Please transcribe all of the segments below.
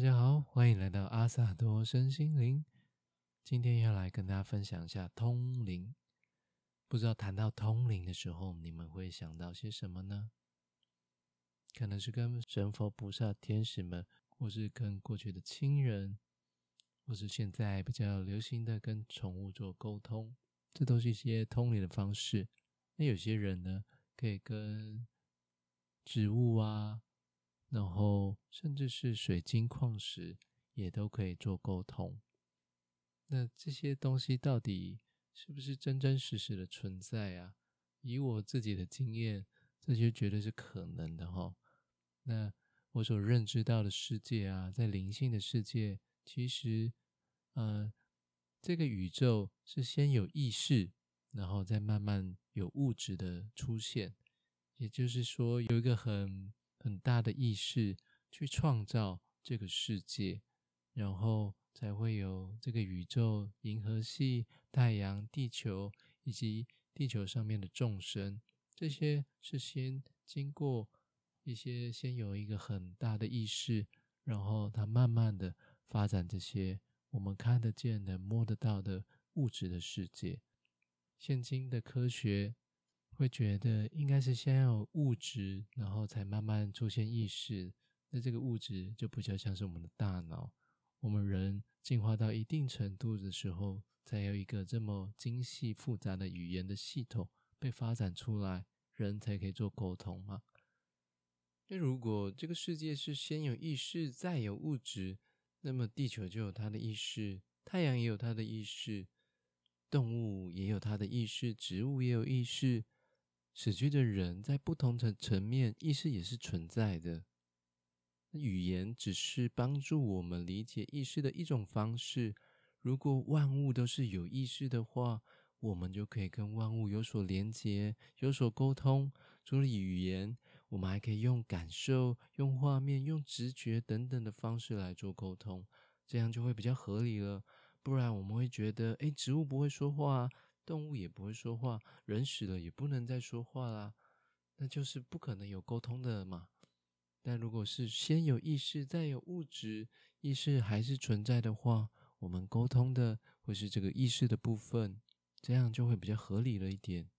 大家好，欢迎来到阿萨多身心灵。今天要来跟大家分享一下通灵。不知道谈到通灵的时候，你们会想到些什么呢？可能是跟神佛菩萨、天使们，或是跟过去的亲人，或是现在比较流行的跟宠物做沟通，这都是一些通灵的方式。那有些人呢，可以跟植物啊。然后，甚至是水晶矿石也都可以做沟通。那这些东西到底是不是真真实实的存在啊？以我自己的经验，这些绝对是可能的哈。那我所认知到的世界啊，在灵性的世界，其实，呃，这个宇宙是先有意识，然后再慢慢有物质的出现。也就是说，有一个很。很大的意识去创造这个世界，然后才会有这个宇宙、银河系、太阳、地球以及地球上面的众生。这些是先经过一些，先有一个很大的意识，然后它慢慢的发展这些我们看得见的、摸得到的物质的世界。现今的科学。会觉得应该是先有物质，然后才慢慢出现意识。那这个物质就比较像是我们的大脑。我们人进化到一定程度的时候，才有一个这么精细复杂的语言的系统被发展出来，人才可以做沟通嘛。那如果这个世界是先有意识，再有物质，那么地球就有它的意识，太阳也有它的意识，动物也有它的意识，植物也有意识。死去的人在不同的层面意识也是存在的。语言只是帮助我们理解意识的一种方式。如果万物都是有意识的话，我们就可以跟万物有所连接、有所沟通。除了语言，我们还可以用感受、用画面、用直觉等等的方式来做沟通，这样就会比较合理了。不然我们会觉得，哎，植物不会说话。动物也不会说话，人死了也不能再说话啦，那就是不可能有沟通的嘛。但如果是先有意识，再有物质，意识还是存在的话，我们沟通的会是这个意识的部分，这样就会比较合理了一点。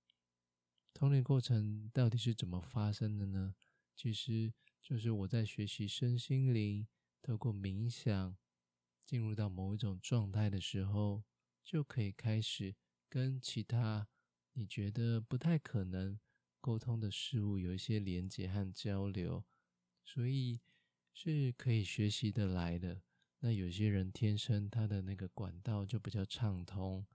通灵过程到底是怎么发生的呢？其实就是我在学习身心灵，透过冥想进入到某一种状态的时候，就可以开始。跟其他你觉得不太可能沟通的事物有一些连接和交流，所以是可以学习的来的。那有些人天生他的那个管道就比较畅通，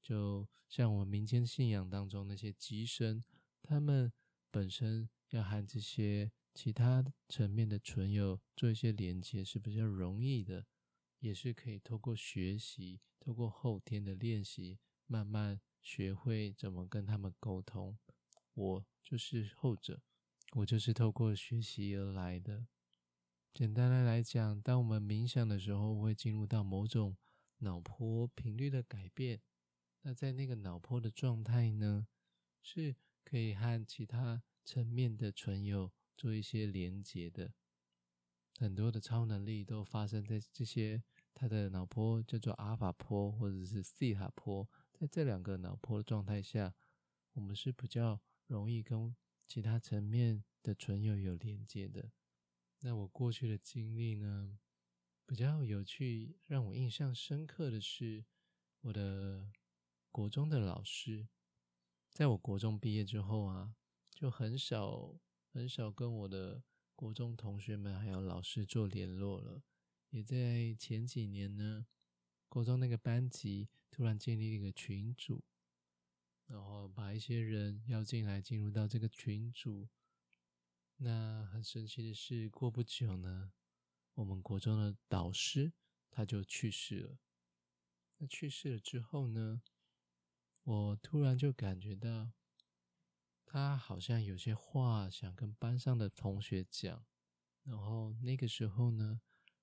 就像我们民间信仰当中那些机身，他们本身要和这些其他层面的存有做一些连接是比较容易的，也是可以透过学习，透过后天的练习。慢慢学会怎么跟他们沟通，我就是后者，我就是透过学习而来的。简单的来讲，当我们冥想的时候，会进入到某种脑波频率的改变。那在那个脑波的状态呢，是可以和其他层面的存有做一些连接的。很多的超能力都发生在这些，它的脑波叫做阿法波或者是西塔波。在这两个脑波的状态下，我们是比较容易跟其他层面的存有有连接的。那我过去的经历呢，比较有趣，让我印象深刻的是我的国中的老师。在我国中毕业之后啊，就很少很少跟我的国中同学们还有老师做联络了。也在前几年呢。国中那个班级突然建立一个群组，然后把一些人邀进来，进入到这个群组。那很神奇的是，过不久呢，我们国中的导师他就去世了。那去世了之后呢，我突然就感觉到，他好像有些话想跟班上的同学讲。然后那个时候呢，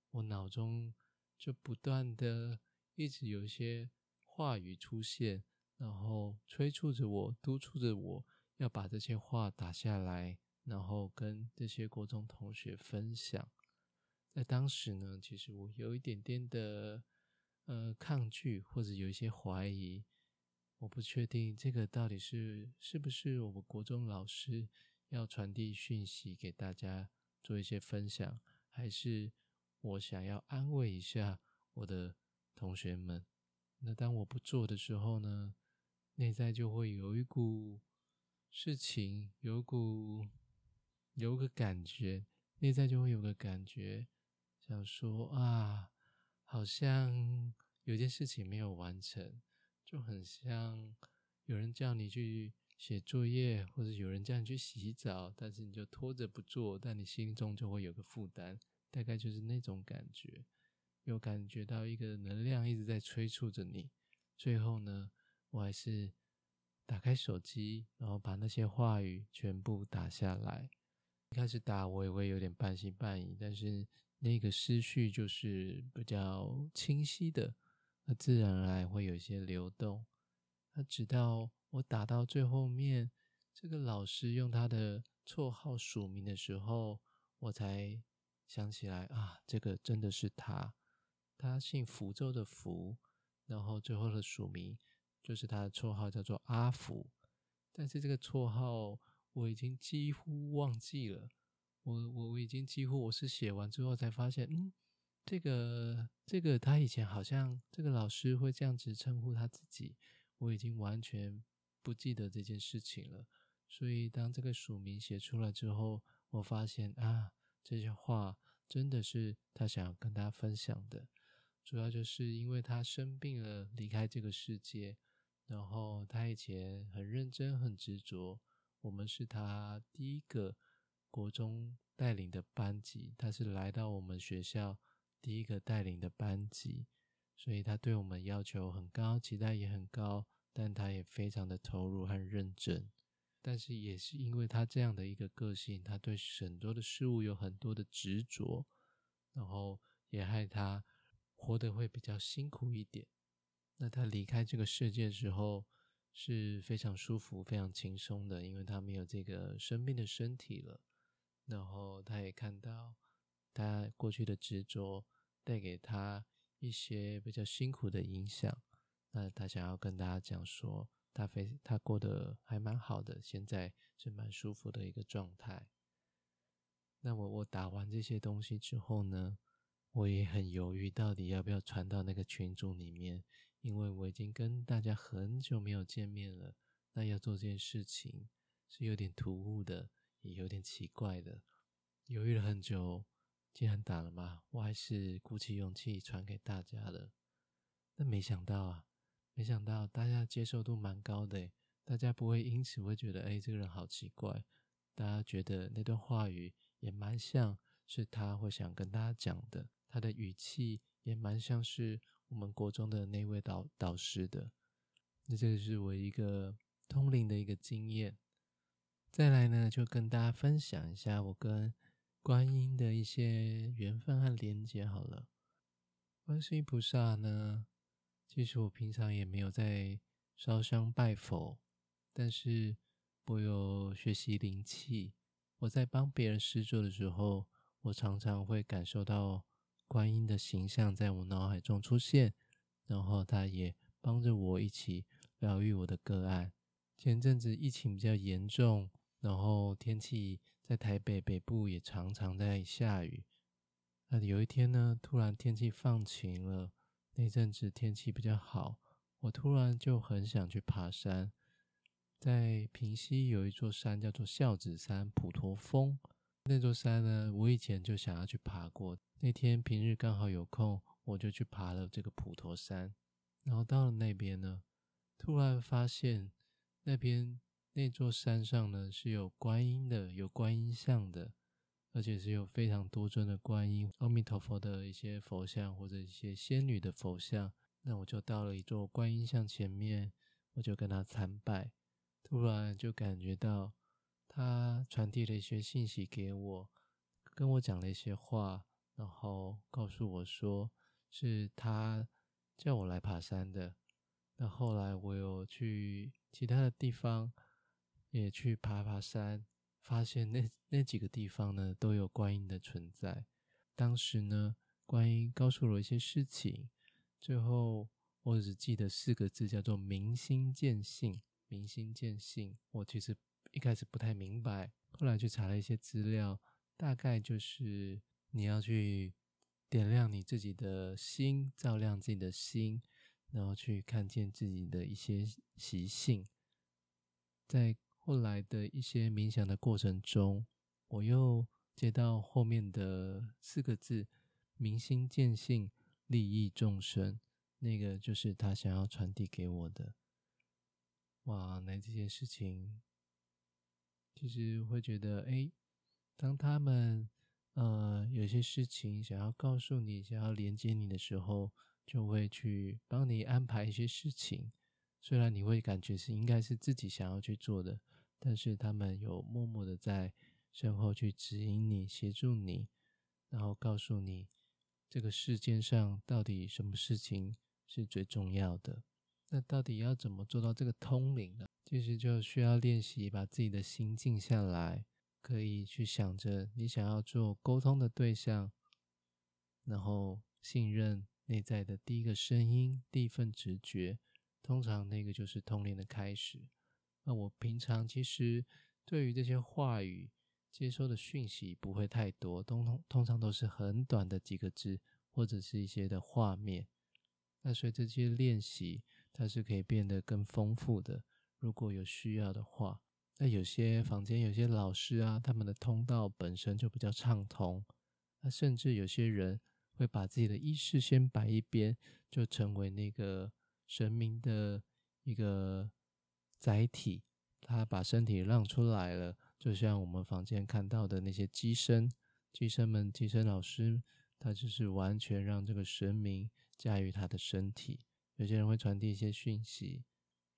我脑中就不断的。一直有一些话语出现，然后催促着我，督促着我要把这些话打下来，然后跟这些国中同学分享。在当时呢，其实我有一点点的呃抗拒，或者有一些怀疑。我不确定这个到底是是不是我们国中老师要传递讯息给大家做一些分享，还是我想要安慰一下我的同学们。那当我不做的时候呢，内在就会有一股事情，有股有个感觉，内在就会有个感觉，想说啊，好像有件事情没有完成。就很像有人叫你去写作业，或者有人叫你去洗澡，但是你就拖着不做，但你心中就会有个负担，大概就是那种感觉，有感觉到一个能量一直在催促着你。最后呢，我还是打开手机，然后把那些话语全部打下来。一开始打我也会有点半信半疑，但是那个思绪就是比较清晰的。那自然而然会有一些流动。那直到我打到最后面，这个老师用他的绰号署名的时候，我才想起来啊，这个真的是他。他姓福州的福，然后最后的署名就是他的绰号叫做阿福。但是这个绰号我已经几乎忘记了，我我我已经几乎我是写完之后才发现，嗯。这个这个，他以前好像这个老师会这样子称呼他自己，我已经完全不记得这件事情了。所以当这个署名写出来之后，我发现啊，这些话真的是他想要跟大家分享的。主要就是因为他生病了，离开这个世界，然后他以前很认真、很执着。我们是他第一个国中带领的班级，他是来到我们学校。第一个带领的班级，所以他对我们要求很高，期待也很高，但他也非常的投入和认真。但是也是因为他这样的一个个性，他对很多的事物有很多的执着，然后也害他活得会比较辛苦一点。那他离开这个世界的时候是非常舒服、非常轻松的，因为他没有这个生病的身体了。然后他也看到。他过去的执着带给他一些比较辛苦的影响，那他想要跟大家讲说，他非他过得还蛮好的，现在是蛮舒服的一个状态。那我我打完这些东西之后呢，我也很犹豫，到底要不要传到那个群组里面，因为我已经跟大家很久没有见面了，那要做这件事情是有点突兀的，也有点奇怪的，犹豫了很久。既然打了嘛，我还是鼓起勇气传给大家了。但没想到啊，没想到大家接受度蛮高的，大家不会因此会觉得，哎，这个人好奇怪。大家觉得那段话语也蛮像是他会想跟大家讲的，他的语气也蛮像是我们国中的那位导导师的。那这个是我一个通灵的一个经验。再来呢，就跟大家分享一下我跟。观音的一些缘分和连接，好了。观世音菩萨呢，其实我平常也没有在烧香拜佛，但是我有学习灵气。我在帮别人施作的时候，我常常会感受到观音的形象在我脑海中出现，然后他也帮着我一起疗愈我的个案。前阵子疫情比较严重。然后天气在台北北部也常常在下雨。那有一天呢，突然天气放晴了，那阵子天气比较好，我突然就很想去爬山。在平西有一座山叫做孝子山普陀峰，那座山呢，我以前就想要去爬过。那天平日刚好有空，我就去爬了这个普陀山。然后到了那边呢，突然发现那边。那座山上呢是有观音的，有观音像的，而且是有非常多尊的观音、阿弥陀佛的一些佛像或者一些仙女的佛像。那我就到了一座观音像前面，我就跟他参拜。突然就感觉到他传递了一些信息给我，跟我讲了一些话，然后告诉我说是他叫我来爬山的。那后来我有去其他的地方。也去爬爬山，发现那那几个地方呢都有观音的存在。当时呢，观音告诉我一些事情，最后我只记得四个字，叫做“明心见性”。明心见性，我其实一开始不太明白，后来去查了一些资料，大概就是你要去点亮你自己的心，照亮自己的心，然后去看见自己的一些习性。在后来的一些冥想的过程中，我又接到后面的四个字“明心见性，利益众生”，那个就是他想要传递给我的。哇，那这件事情，其实会觉得，哎，当他们呃有些事情想要告诉你、想要连接你的时候，就会去帮你安排一些事情。虽然你会感觉是应该是自己想要去做的，但是他们有默默的在身后去指引你、协助你，然后告诉你这个世界上到底什么事情是最重要的。那到底要怎么做到这个通灵呢？其实就需要练习，把自己的心静下来，可以去想着你想要做沟通的对象，然后信任内在的第一个声音、第一份直觉，通常那个就是通灵的开始。那我平常其实对于这些话语接收的讯息不会太多，通通通常都是很短的几个字，或者是一些的画面。那随着这些练习。它是可以变得更丰富的。如果有需要的话，那有些房间有些老师啊，他们的通道本身就比较畅通。那甚至有些人会把自己的意识先摆一边，就成为那个神明的一个载体。他把身体让出来了，就像我们房间看到的那些机身、机身们、机身老师，他就是完全让这个神明驾驭他的身体。有些人会传递一些讯息，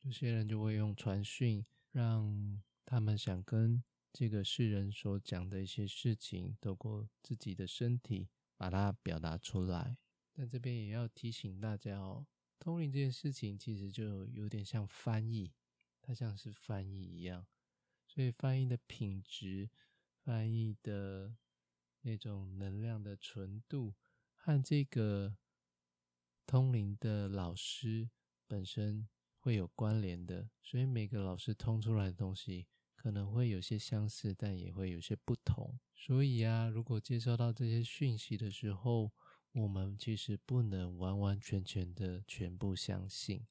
有些人就会用传讯，让他们想跟这个世人所讲的一些事情，透过自己的身体把它表达出来。但这边也要提醒大家哦，通灵这件事情其实就有点像翻译，它像是翻译一样，所以翻译的品质、翻译的那种能量的纯度和这个。通灵的老师本身会有关联的，所以每个老师通出来的东西可能会有些相似，但也会有些不同。所以啊，如果接收到这些讯息的时候，我们其实不能完完全全的全部相信。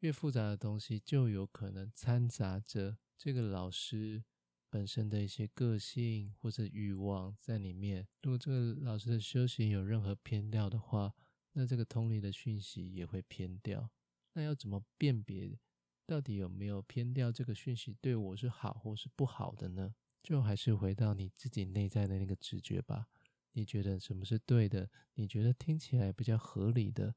越复杂的东西，就有可能掺杂着这个老师本身的一些个性或者欲望在里面。如果这个老师的修行有任何偏掉的话，那这个通灵的讯息也会偏掉，那要怎么辨别到底有没有偏掉？这个讯息对我是好或是不好的呢？就还是回到你自己内在的那个直觉吧。你觉得什么是对的？你觉得听起来比较合理的，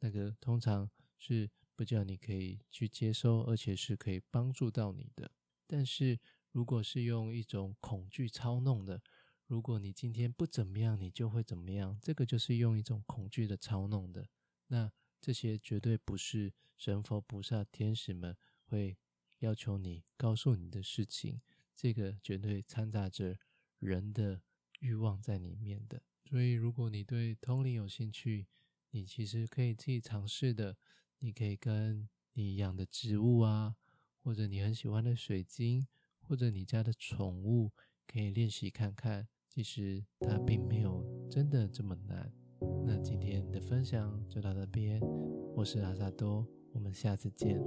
那个通常是不叫你可以去接收，而且是可以帮助到你的。但是如果是用一种恐惧操弄的，如果你今天不怎么样，你就会怎么样。这个就是用一种恐惧的操弄的。那这些绝对不是神佛菩萨、天使们会要求你告诉你的事情。这个绝对掺杂着人的欲望在里面的。所以，如果你对通灵有兴趣，你其实可以自己尝试的。你可以跟你养的植物啊，或者你很喜欢的水晶，或者你家的宠物，可以练习看看。其实它并没有真的这么难。那今天的分享就到这边，我是阿萨多，我们下次见。